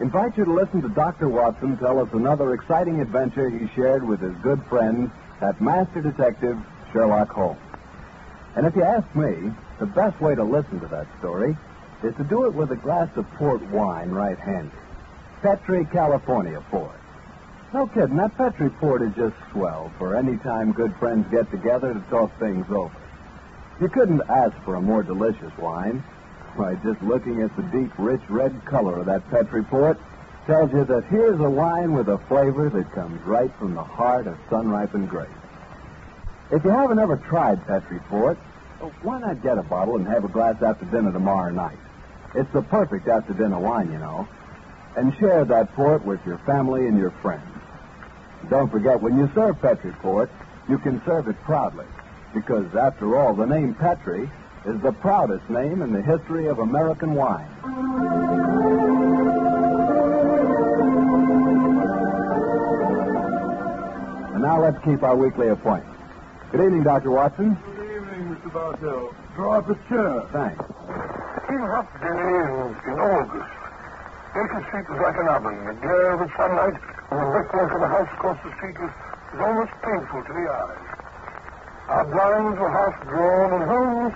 invite you to listen to Dr. Watson tell us another exciting adventure he shared with his good friend, that master detective, Sherlock Holmes. And if you ask me, the best way to listen to that story is to do it with a glass of port wine right handy. Petri California port. No kidding, that Petri port is just swell for any time good friends get together to talk things over. You couldn't ask for a more delicious wine. Why, just looking at the deep, rich red color of that Petri port tells you that here's a wine with a flavor that comes right from the heart of sun-ripened grapes. If you haven't ever tried Petri port, uh, why not get a bottle and have a glass after dinner tomorrow night? It's the perfect after-dinner wine, you know. And share that port with your family and your friends. Don't forget, when you serve Petri port, you can serve it proudly. Because, after all, the name Petri is the proudest name in the history of American wine. And now let's keep our weekly appointment. Good evening, Dr. Watson. Good evening, Mr. Bartell. Draw up a chair. Thanks. It's hot day in August. Baker Street was like an oven. The glare of the sunlight and the brickwork of the house across the street was, was almost painful to the eyes. Our blinds were half drawn, and Holmes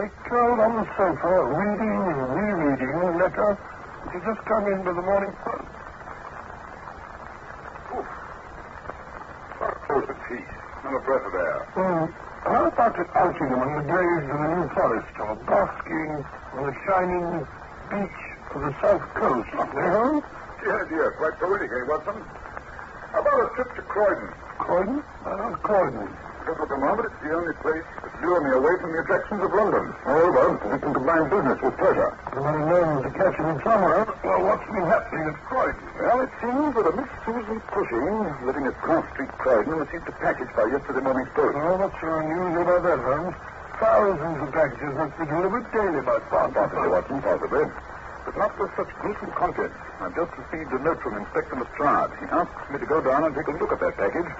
curled on the sofa, reading and rereading a letter which had just come in by the morning post. Close the tea. Not a breath of air. Hmm. How about it outing among the graves of the New Forest, or basking on the shining beach of the South Coast? Eh, Yes, yes, quite poetic, eh, Watson? How about a trip to Croydon? Croydon? Uh, Croydon. Just at the moment, it's the only place that lure me away from the attractions of London. Moreover, we can combine business with pleasure. The money known to catch him in somewhere. Well, what's been happening at Croydon? Well, it seems that a Miss Susan Cushing, living at Cross Street, Croydon, received a package by yesterday morning's post. Oh, what's so unusual about that, Holmes? Thousands of packages must be delivered daily by Barton. Possibly, Watson, possibly. But not with such gruesome contents. I've just received a note from Inspector Lestrade. He asks me to go down and take a look at that package.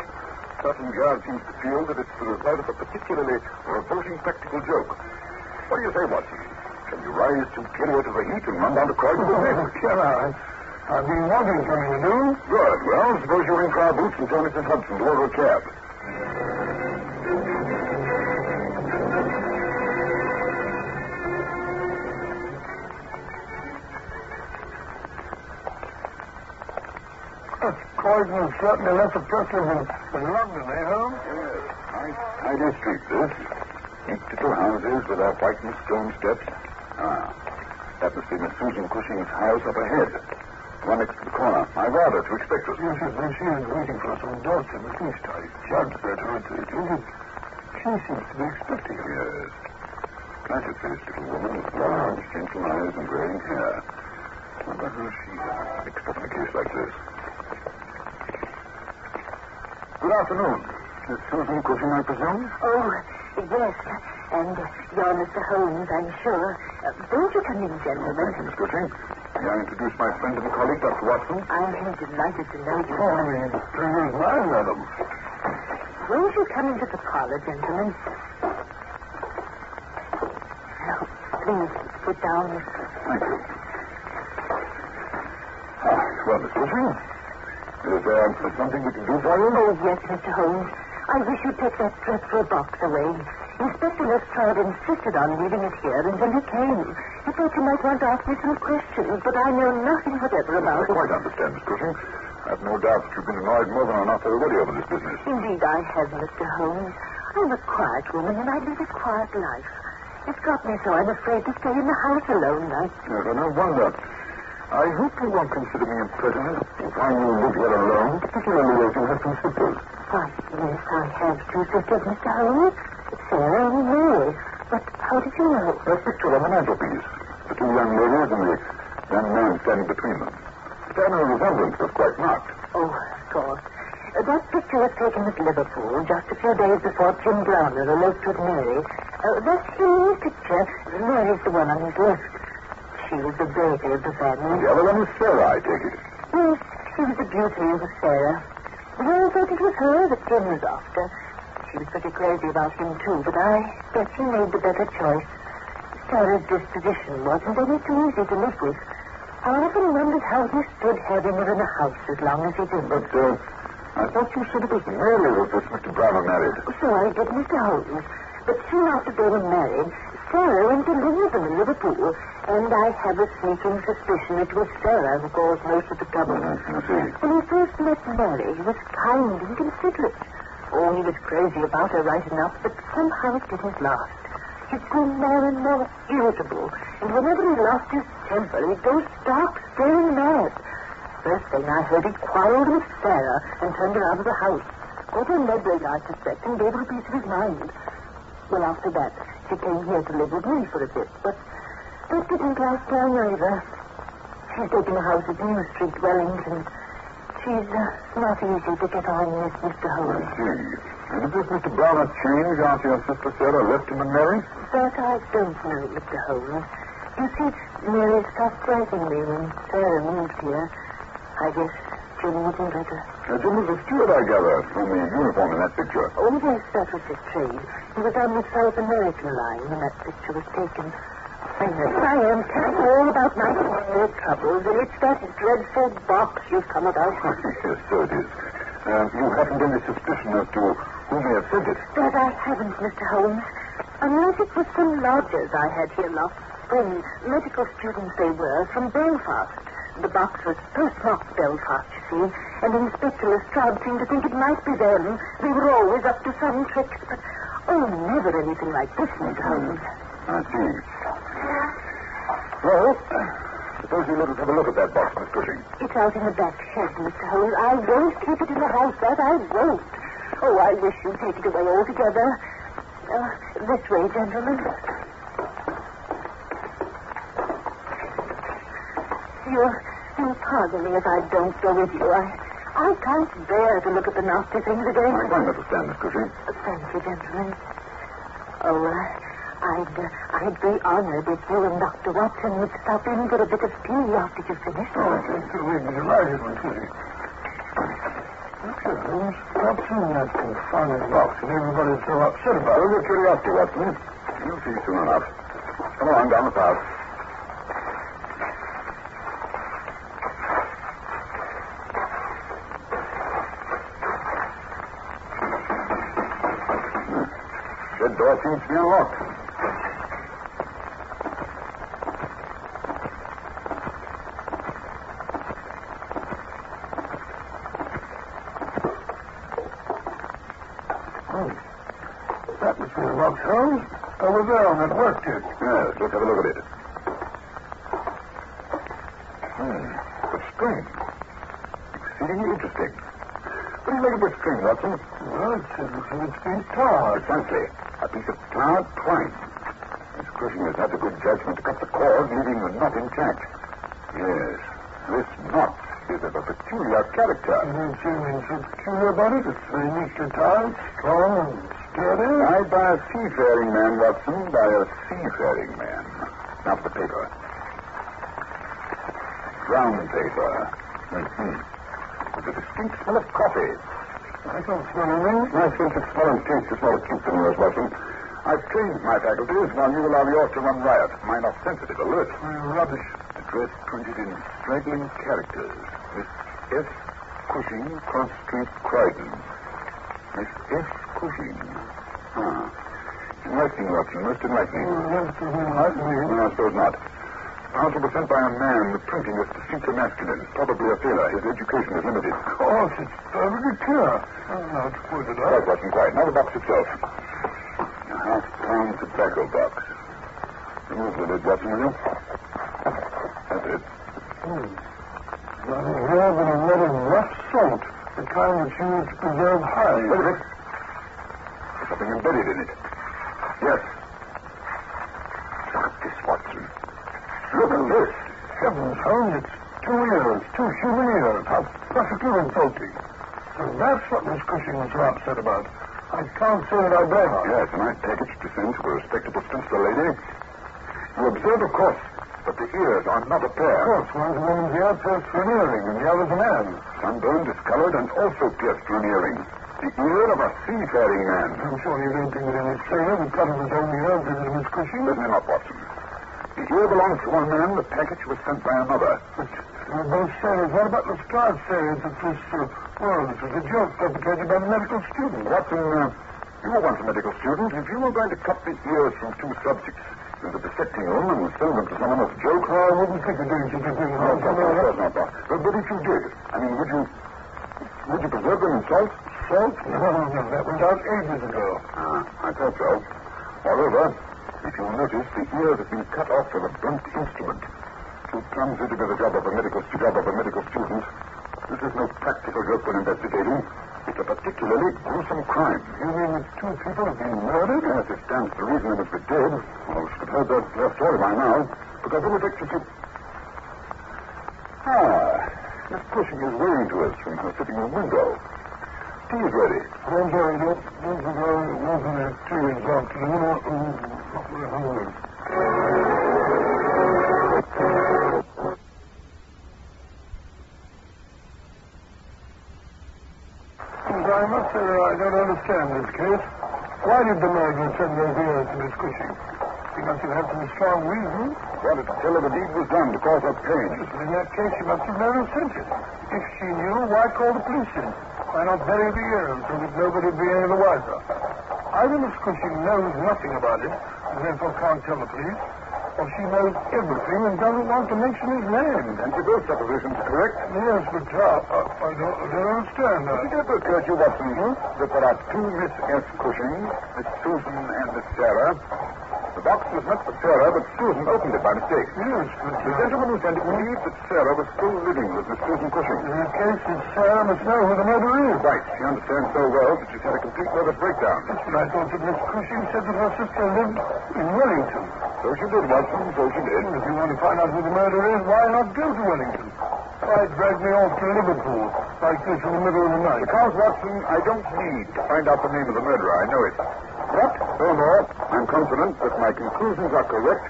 Scotland Yard seems to feel that it's the result of a particularly revolting practical joke. What do you say, Watson? Can you rise to out of the heat and run down to Croydon with me? Oh, can I? I've been wanting something to do. Good. Well, suppose you ring for our boots and tell Mrs. Hudson to order a cab. Croydon is certainly less oppressive than, than London, eh, Holmes? Yes. Nice, tidy street, this. Neat little houses with their whitened stone steps. Ah, that must be Miss Susan Cushing's house up ahead. The one next to the corner. My rather to expect us. Yes, yes, she is waiting for us on Dawson. At least I judge that her attitude. She seems to be expecting us. Yes. Placid-faced little woman with large, gentle eyes and graying hair. Wonder how she mixed up in a case like this. Good afternoon. Miss Susan Cushing, I presume? Oh, yes. And you're Mr. Holmes, I'm sure. Uh, won't you come in, gentlemen? Thank you, Miss Cushing. May I introduce my friend and colleague, Dr. Watson? I am delighted to know you. Oh, please, mine, madam. Won't you come into the parlor, gentlemen? Now, please, sit down. Thank you. Ah, well, Miss Cushing, is there something we can do for you? Oh, yes, Mr. Holmes. I wish you'd take that dreadful box away. Inspector Lestrade insisted on leaving it here until he came. He thought you might want to ask me some questions, but I know nothing whatever about it. I quite understand, Miss Cushing. I have no doubt that you've been annoyed more than enough already over this business. Indeed, I have, Mr. Holmes. I'm a quiet woman, and I lead a quiet life. It's got me so I'm afraid to stay in the house alone night. Yes, I no wonder. I hope you won't consider me impertinent if I will live here alone, particularly as you have some sisters. Why, yes, I have two sisters, Mr. Holmes. Sarah and Mary. But how did you know? That picture on the mantelpiece. The two young ladies and the young man standing between them. family resemblance was quite marked. Oh, of course. Uh, that picture was taken at Liverpool just a few days before Jim Browner eloped with Mary. Uh, that's the picture. Mary's the one on his left. She was the baby of the family. The other one is Sarah, I take it. Yes, she was the beauty of Sarah. We all thought it was her that Jim was after. She was pretty crazy about him, too, but I bet she made the better choice. Sarah's disposition wasn't any too easy to live with. I often wondered how he stood having her in the house as long as he did. But, uh, I thought you said it was Mary who was Mr. Browner married. So I did, Mr. Holmes. But soon after they were married, Sarah went to live with them in Liverpool, and I have a sneaking suspicion it was Sarah who caused most of the trouble. See. When he first met Mary, he was kind and considerate. Oh, he was crazy about her right enough, but somehow it didn't last. He grew more and more irritable, and whenever he lost his temper, he'd go stark, staring mad. First thing I heard, he quarreled with Sarah and turned her out of the house. Got her Medway, I suspect, and gave her a piece of his mind. Well, after that, she came here to live with me for a bit, but that didn't last long either. She's taken a house at New Street, Wallington. She's uh, not easy to get on with, Mr. I Holmes. see. And did this Mr. Browner change after your sister Sarah left him and Mary? That I don't know, Mr. Holmes. You see, Mary stopped writing me when Sarah moved here. I guess Jim wouldn't let her. Uh, Jim was a steward, I gather, from the uniform in that picture. Oh, yes, that was his trade. He was on the South American line when that picture was taken. I know. I am telling you all about my family troubles, and it's that dreadful box you've come about. yes, so it is. Uh, you haven't any suspicion as to who may have sent it? That I haven't, Mr. Holmes. Unless it was some lodgers I had here last spring. Medical students they were, from Belfast. The box was postmarked Belfast, and Inspector Lestrade seemed to think it might be them. They were always up to some tricks, but, oh, never anything like this, Mr. Holmes. I see. Well, suppose you let us have a look at that box, Miss Cushing. It's out in the back shed, Mr. Holmes. I won't keep it in the house, that I won't. Oh, I wish you'd take it away altogether. Uh, this way, gentlemen. You'll, you'll pardon me if I don't go with you. I, I can't bear to look at the nasty things again. I quite understand, Miss Cushing. Uh, Thank you, gentlemen. Oh, uh, I'd, uh, I'd be honored if you and Dr. Watson would stop in for a bit of tea after you've finished. Oh, thank you. We'd be delighted, Miss Cushing. Look here, Holmes. What's in that confounded box that everybody's so upset about? Well, your curiosity, Watson. You'll see soon enough. Come along down the path. Hmm. Shed door seems to be unlocked. Oh. That was the box, Holmes. Over there on that work table. Yes, let's have a look at it. Hmm. String. Exceedingly interesting. What do you make of this string, Watson? Well, it says it's been tarred. Precisely. A piece of tarred twine. Miss Cushing has had the good judgment to cut the cord, leaving the knot intact. Yes. This knot is of a peculiar character. Don't see so peculiar about it. It's very neatly tied, strong and sturdy. Tied by a seafaring man, Watson. By a seafaring man. Now for the paper. Paper. Mm-hmm. With a distinct smell of coffee. I don't smell anything. My sense of smell and taste is more acute than yours, Watson. I've trained my faculties, while you allow yours to run riot. Mine are sensitive, alert. Oh, rubbish. Address printed in straggling characters. Miss F. Cushing, Cross Street, Croydon. Miss F. Cushing. Ah. Enlightening, Watson. Most enlightening. Thing like me. No, I suppose not. Parcel was sent by a man. The printing is distinctly masculine. Probably a sailor. His education is limited. Of course, it's perfectly clear. Oh, now it's pointed out. Watson, quiet. Now the box itself. A half-pound tobacco box. Remove the lid, Watson, will you? That's it. Hmm. Nothing here but a lot of rough salt, the kind that's used to preserve Wait a hides. minute. There's something embedded in it. Yes. Look at this, Watson. Look at this. Heavens, Holmes, it's Two ears, two human ears. How perfectly revolting. So that's what Miss Cushing was so upset about. I can't say that I blame her. Yes, and a nice package to send to a respectable spinster lady. You observe, of course, that the ears are not a pair. Of course, one's a woman's ear pierced for an earring, and the other's a man. Sunburned, discolored, and also pierced for an earring. The ear of a seafaring man. I'm sure you don't think that any sailor would cut off his own ear and visit Miss Cushing. Listen up, Watson. The ear belongs to one man, the package was sent by another. But uh, both sailors. What about the Lestrade sailors that this, uh, well, this was a joke perpetrated by the medical student? Watson, uh, you were once a medical student. If you were going to cut the ears from two subjects in the dissecting room and send them to someone as a joke, Oh, I wouldn't think of doing such a thing. no, of course not, of course. But, but if you did, I mean, would you, would you preserve them in salt? Salt? No, no, that went out ages ago. Ah, I thought so. Moreover, if you'll notice, the ears have been cut off with a blunt instrument. Too clumsy to be the job of a medical job of a medical student. This is no practical joke when investigating. It's a particularly gruesome crime. You mean that two people have been murdered? Yes, it stands to reason that they did, well, we should have heard their story by now. Because it was executed. Ah, Miss Cushing is waving to us from her sitting room window. Tea is ready. I'm sorry, don't forget, wasn't it two very hungry. I must say I don't understand this case. Why did the murderer send those ears to Miss Cushing? He must have had some strong reason. Wanted to tell her the deed was done to cause her pain. In that case, she must have never sent it. If she knew, why call the police in? Why not bury the ears so that nobody would be any the wiser? Either Miss Cushing knows nothing about it, and therefore can't tell the police, or she knows everything and doesn't want to mention his name. And you both suppositions correct. Yes, but uh, uh, I, don't, I don't understand. Uh, Did it occur to you, Watson, that there are two Miss S. Cushings, Miss Susan and Miss Sarah? The box was meant for Sarah, but Susan opened it by mistake. yes, The gentleman who sent it believed that Sarah was still living with Miss Susan Cushing. in that case, it's Sarah must know who the murderer is. Right. She understands so well that she's had a complete nervous breakdown. But I thought that Miss Cushing said that her sister lived in Wallington. So she did, Watson. So she did. If you want to find out who the murderer is, why not go to Wallington? Why drag me off to Liverpool like this in the middle of the night? Because, Watson, I don't need to find out the name of the murderer. I know it. But, furthermore, I'm confident that my conclusions are correct.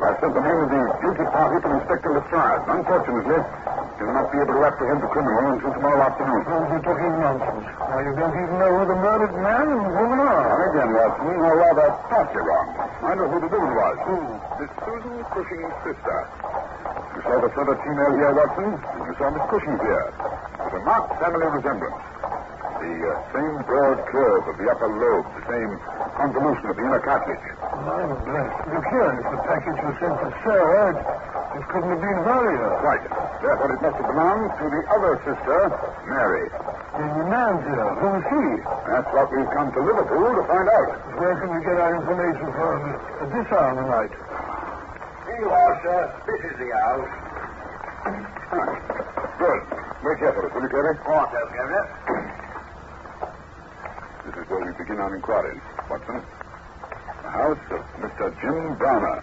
I've sent the name of the guilty party to Inspector Lestrade. Unfortunately, he will not be able to apprehend the criminal until tomorrow afternoon. Oh, you're talking nonsense. Why, you don't even know who the murdered man and woman are. And again, Watson, or rather, partly wrong. I know who the woman was. Who? Miss Susan Cushing's sister. You saw the feathered female here, Watson, and you saw Miss Cushing's here. With a marked family resemblance. The uh, same broad curve of the upper lobe, the same convolution of the inner cartilage. I'm blessed. Look here, if the package was sent to Sarah, it, it couldn't have been her ear. Right. Therefore, it must have belonged to the other sister, Mary. Then the man's ear, who was he? That's what we've come to Liverpool to find out. Where can we get our information from at this hour of the night? Here you are, sir. This is the house. Good. Wait here for us, will you, Kerry? Right, Governor. This is where we begin our inquiries, Watson. The house of Mr. Jim Browner.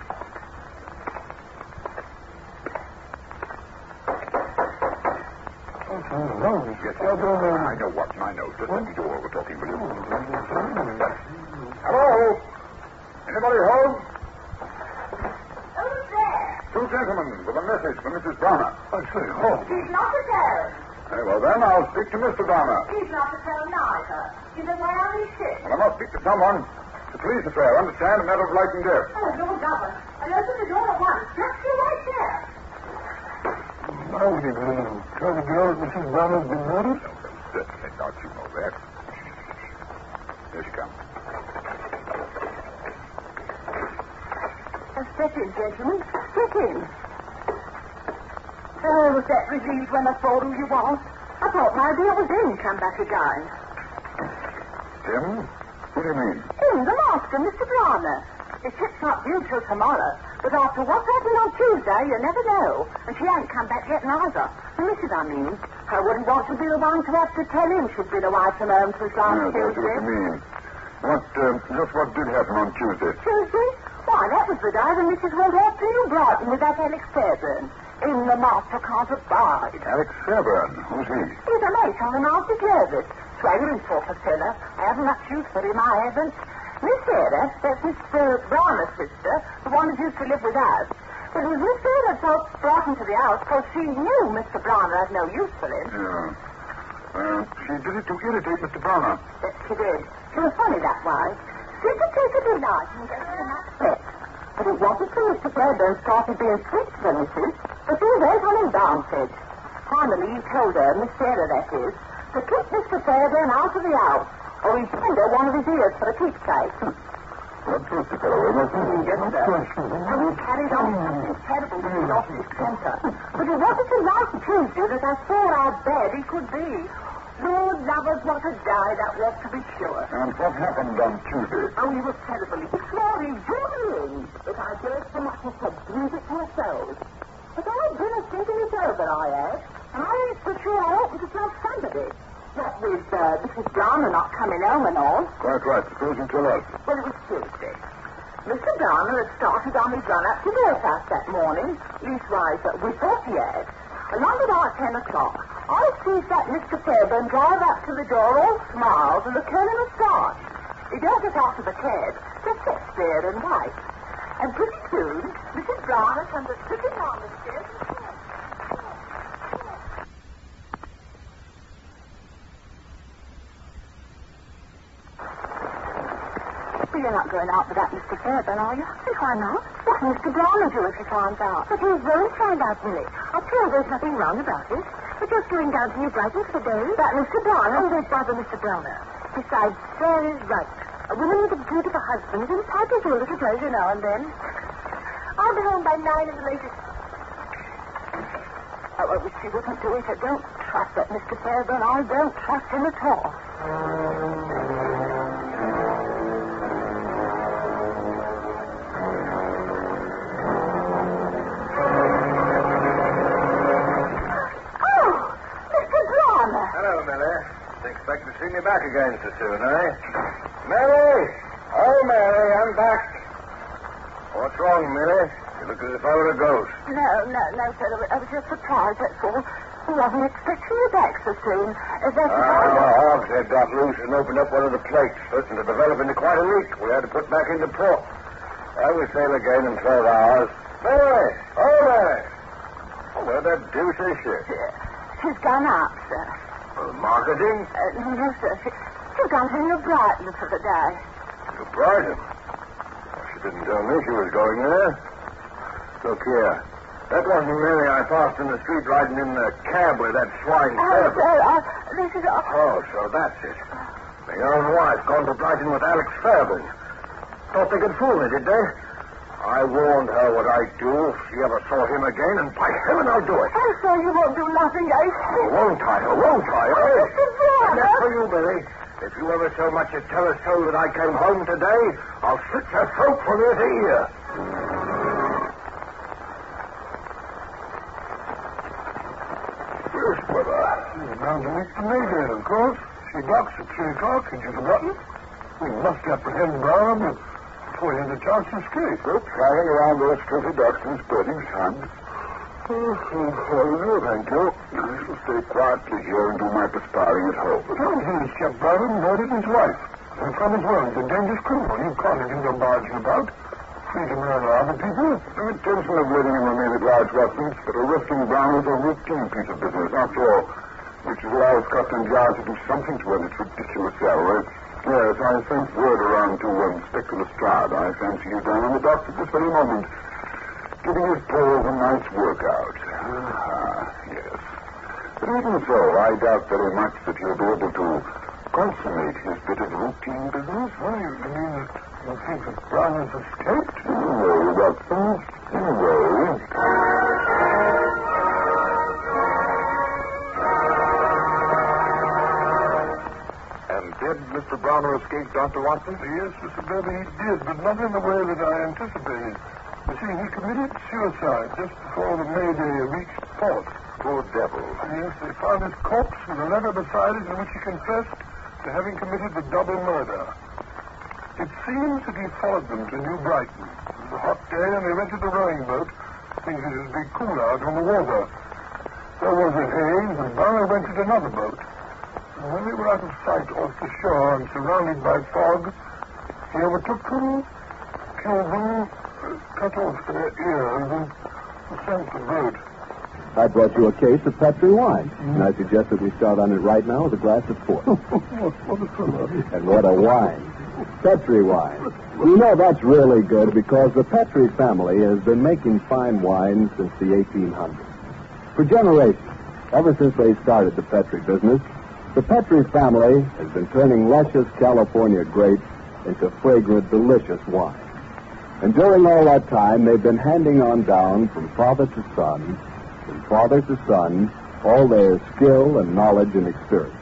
Oh, no. Yes, I don't know. I know, Watson, I know. Just let me do all the talking, will you? Oh, Hello? Anybody home? Who's there? Two gentlemen with a message for Mrs. Browner. I say, oh. He's not the terror. Very well, then, I'll speak to Mr. Browner. He's not the terror neither. He's away on his ship. Well, I must speak to someone. It's a police affair, understand? A matter of life and death. Oh, no, Governor. I opened the door at once. Just you right there. How would he believe? Tell the girl that Mrs. Browner's been murdered? Certainly not, you know that. Here she comes. Step in, gentlemen. Step in. Oh, was that relieved when I saw who you was? I thought my I was in come back again. Jim? What do you mean? In the master, Mr. Browner. The ship's not due till tomorrow, but after what happened on Tuesday, you never know. And she ain't come back yet neither. The missus, I mean. I wouldn't want to be the one to have to tell him she'd been away from home since Yes, last I see what you mean. What, uh, just what did happen on Tuesday? Tuesday? Why, that was the day when Mrs. went off to New Brighton with that Alex Fairbairn. In the master can't abide. Alex Fairbairn. Who's he? He's a mate on the master service. Swaggering sort of fella. I haven't much use for him, I haven't. Miss Sarah, that's Mr. Browner's sister, the one who used to live with us. But it was Miss Sarah felt brought into the house because she knew Mr. Browner had no use for him. Yeah. Uh, she did it to irritate Mr. Browner. That she did. She was funny that way. She could take a delight in getting him upset. But it wasn't till Mr. Fairbairn started being sweet to Mrs. But she went on him downstairs. Finally, he told her, Miss Sarah that is, to keep Mr. Fairbairn out of the house, or he'd send her one of his ears for a keepsake. What truth to fellow, isn't it? Yes, sir. And he carried on something terrible when he lost hmm. his temper. But it wasn't till last Tuesday that I saw how bad he could be. Lord lovers, what a guy that was, to be sure. And what happened on Tuesday? Oh, he was terrible. He swore do if I dared so much as to breathe it to a soul. But I'd been a thinking it over, I had. And I ain't so sure I oughtn't to tell somebody. That with uh, Mrs. Browner not coming home and all. Quite right. Suppose you tell us. Well, it was Tuesday. Mr. Browner had started on his run up to Belfast that morning. Leastwise, uh, we thought he had. Along about ten o'clock, I sees that Mr. Fairbairn drive up to the door all smiles and the colonel moustache. He don't get out of the cab, just sits there and waits. And pretty soon, Mrs. Browner comes a slipping down the stairs and says, Well, you're not going out with that Mr. Fairbairn, are you? Why not? What will Mr. Browner do if he finds out? But he won't find out, Millie. I'm sure there's nothing wrong about it. We're just going down to New Brighton for the day. That Mr. Brown? Oh, don't bother Mr. Browner. Besides, Sarah's right. A woman with a beautiful husband is entitled to a little pleasure now and then. I'll be home by nine at the latest. Oh, I wish she wouldn't do it. I don't trust that Mr. Fairbairn. I don't trust him at all. Oh, Mr. Browner. Hello, Millie. Expect to see me back again so soon, eh? Mary! Oh, Mary, I'm back. What's wrong, Mary? You look as if I were a ghost. No, no, no, sir. I was just surprised, that's all. I wasn't expecting you back so soon. Is that Ah, the hogs had got loose and opened up one of the plates, certain to develop into quite a leak. We had to put back into port. I will sail again in 12 hours. Mary! Oh, Mary! Oh, where the deuce is she? She's gone out, sir. Uh, marketing? Uh, no, no, sir. She, she's gone to New Brighton for the day. To Brighton. She didn't tell me she was going there. Look here. That wasn't Mary I passed in the street riding in the cab with that swine Oh, sir, uh, this is... Uh, Oh, so that's it. My own wife gone to Brighton with Alex Fairbairn. Thought they could fool me, did they? I warned her what I'd do if she ever saw him again, and by heaven I'll do it. oh, sir, you won't do nothing, I Oh, won't I? Oh, won't I? Oh, eh? Mr. Browner. And that's for you, Billy. If you ever so much as tell a soul that I came home today, I'll slit your throat from ear to ear. Yes, brother. Bound to meet the Major, of course. She docks at 3 o'clock. Had you forgotten? We must apprehend Brown before he has a chance to escape. Still flying around those filthy ducks and spreading sun. Oh, oh, no, thank you. I shall stay quietly here and do my perspiring at home. Johnson has kept Brown and murdered his wife. And from his word, a dangerous criminal. You can't let him go barging about. Free to murder other people. The intention of letting him remain at large, Watson, but arresting Brown is a routine piece of business, after all, which allows Scotland Yard to do something to earn its ridiculous salary. Yes, I sent word around to um, Inspector Lestrade. I fancy you down on the docks at this very moment, giving his paws a nice workout. Ah. But even so, I doubt very much that he'll be able to consummate his bit of routine business. Why, you mean that you think that Brown has escaped? No, Watson. No. And did Mr. Browner escape, Dr. Watson? Yes, Mr. Beverly, he did, but not in the way that I anticipated. You see, he committed suicide just before the Mayday reached port. Poor devil. Yes, they found his corpse with a letter beside it in which he confessed to having committed the double murder. It seems that he followed them to New Brighton. It was a hot day, and they rented a rowing boat thinking it'd be cool out on the water. There was a haze, and Barry rented another boat. And when they were out of sight off the shore and surrounded by fog, he overtook them, killed them, cut off their ears, and sank the boat. I brought you a case of Petri wine, and I suggest that we start on it right now with a glass of port. what, what a fellow. and what a wine. Petri wine. You know that's really good because the Petri family has been making fine wine since the 1800s. For generations, ever since they started the Petri business, the Petri family has been turning luscious California grapes into fragrant, delicious wine. And during all that time, they've been handing on down from father to son, from father to son, all their skill and knowledge and experience.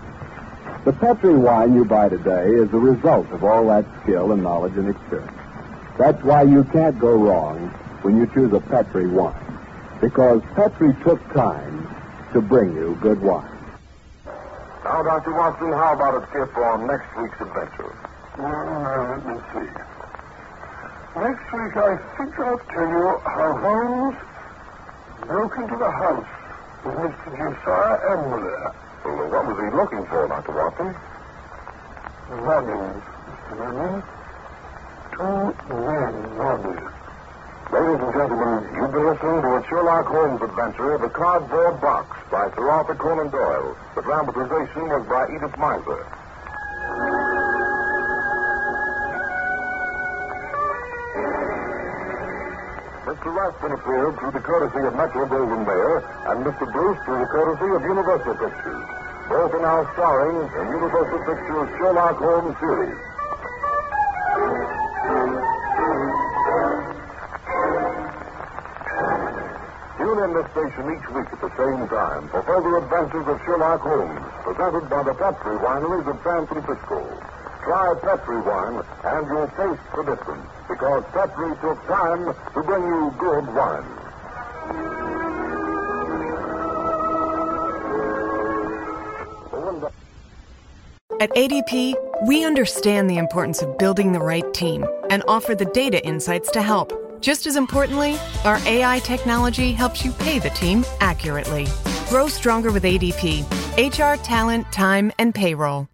The Petri wine you buy today is the result of all that skill and knowledge and experience. That's why you can't go wrong when you choose a Petri wine. Because Petri took time to bring you good wine. Now, Dr. Watson, how about a tip on next week's adventure? Well, let me see. Next week, I think I'll tell you how Holmes broke into the house with Mr. Josiah Emler. Well, what was he looking for, Dr. Watson? Robbins, Mr. Vernon. Two men robbers. Ladies and gentlemen, you've been listening to a Sherlock Holmes adventure, The Cardboard Box, by Sir Arthur Conan Doyle. The dramatization was by Edith Meiser. Mr. Rathbone appeared through the courtesy of Metro Goldwyn Mayer, and Mr. Bruce through the courtesy of Universal Pictures. Both are now starring in Universal Pictures' Sherlock Holmes series. Tune in this station each week at the same time for further adventures of Sherlock Holmes, presented by the Petri Wineries of San Francisco. Try Petri wine, and you'll taste the difference, because Petri took time to bring you good wine. At ADP, we understand the importance of building the right team and offer the data insights to help. Just as importantly, our AI technology helps you pay the team accurately. Grow stronger with ADP HR, talent, time, and payroll.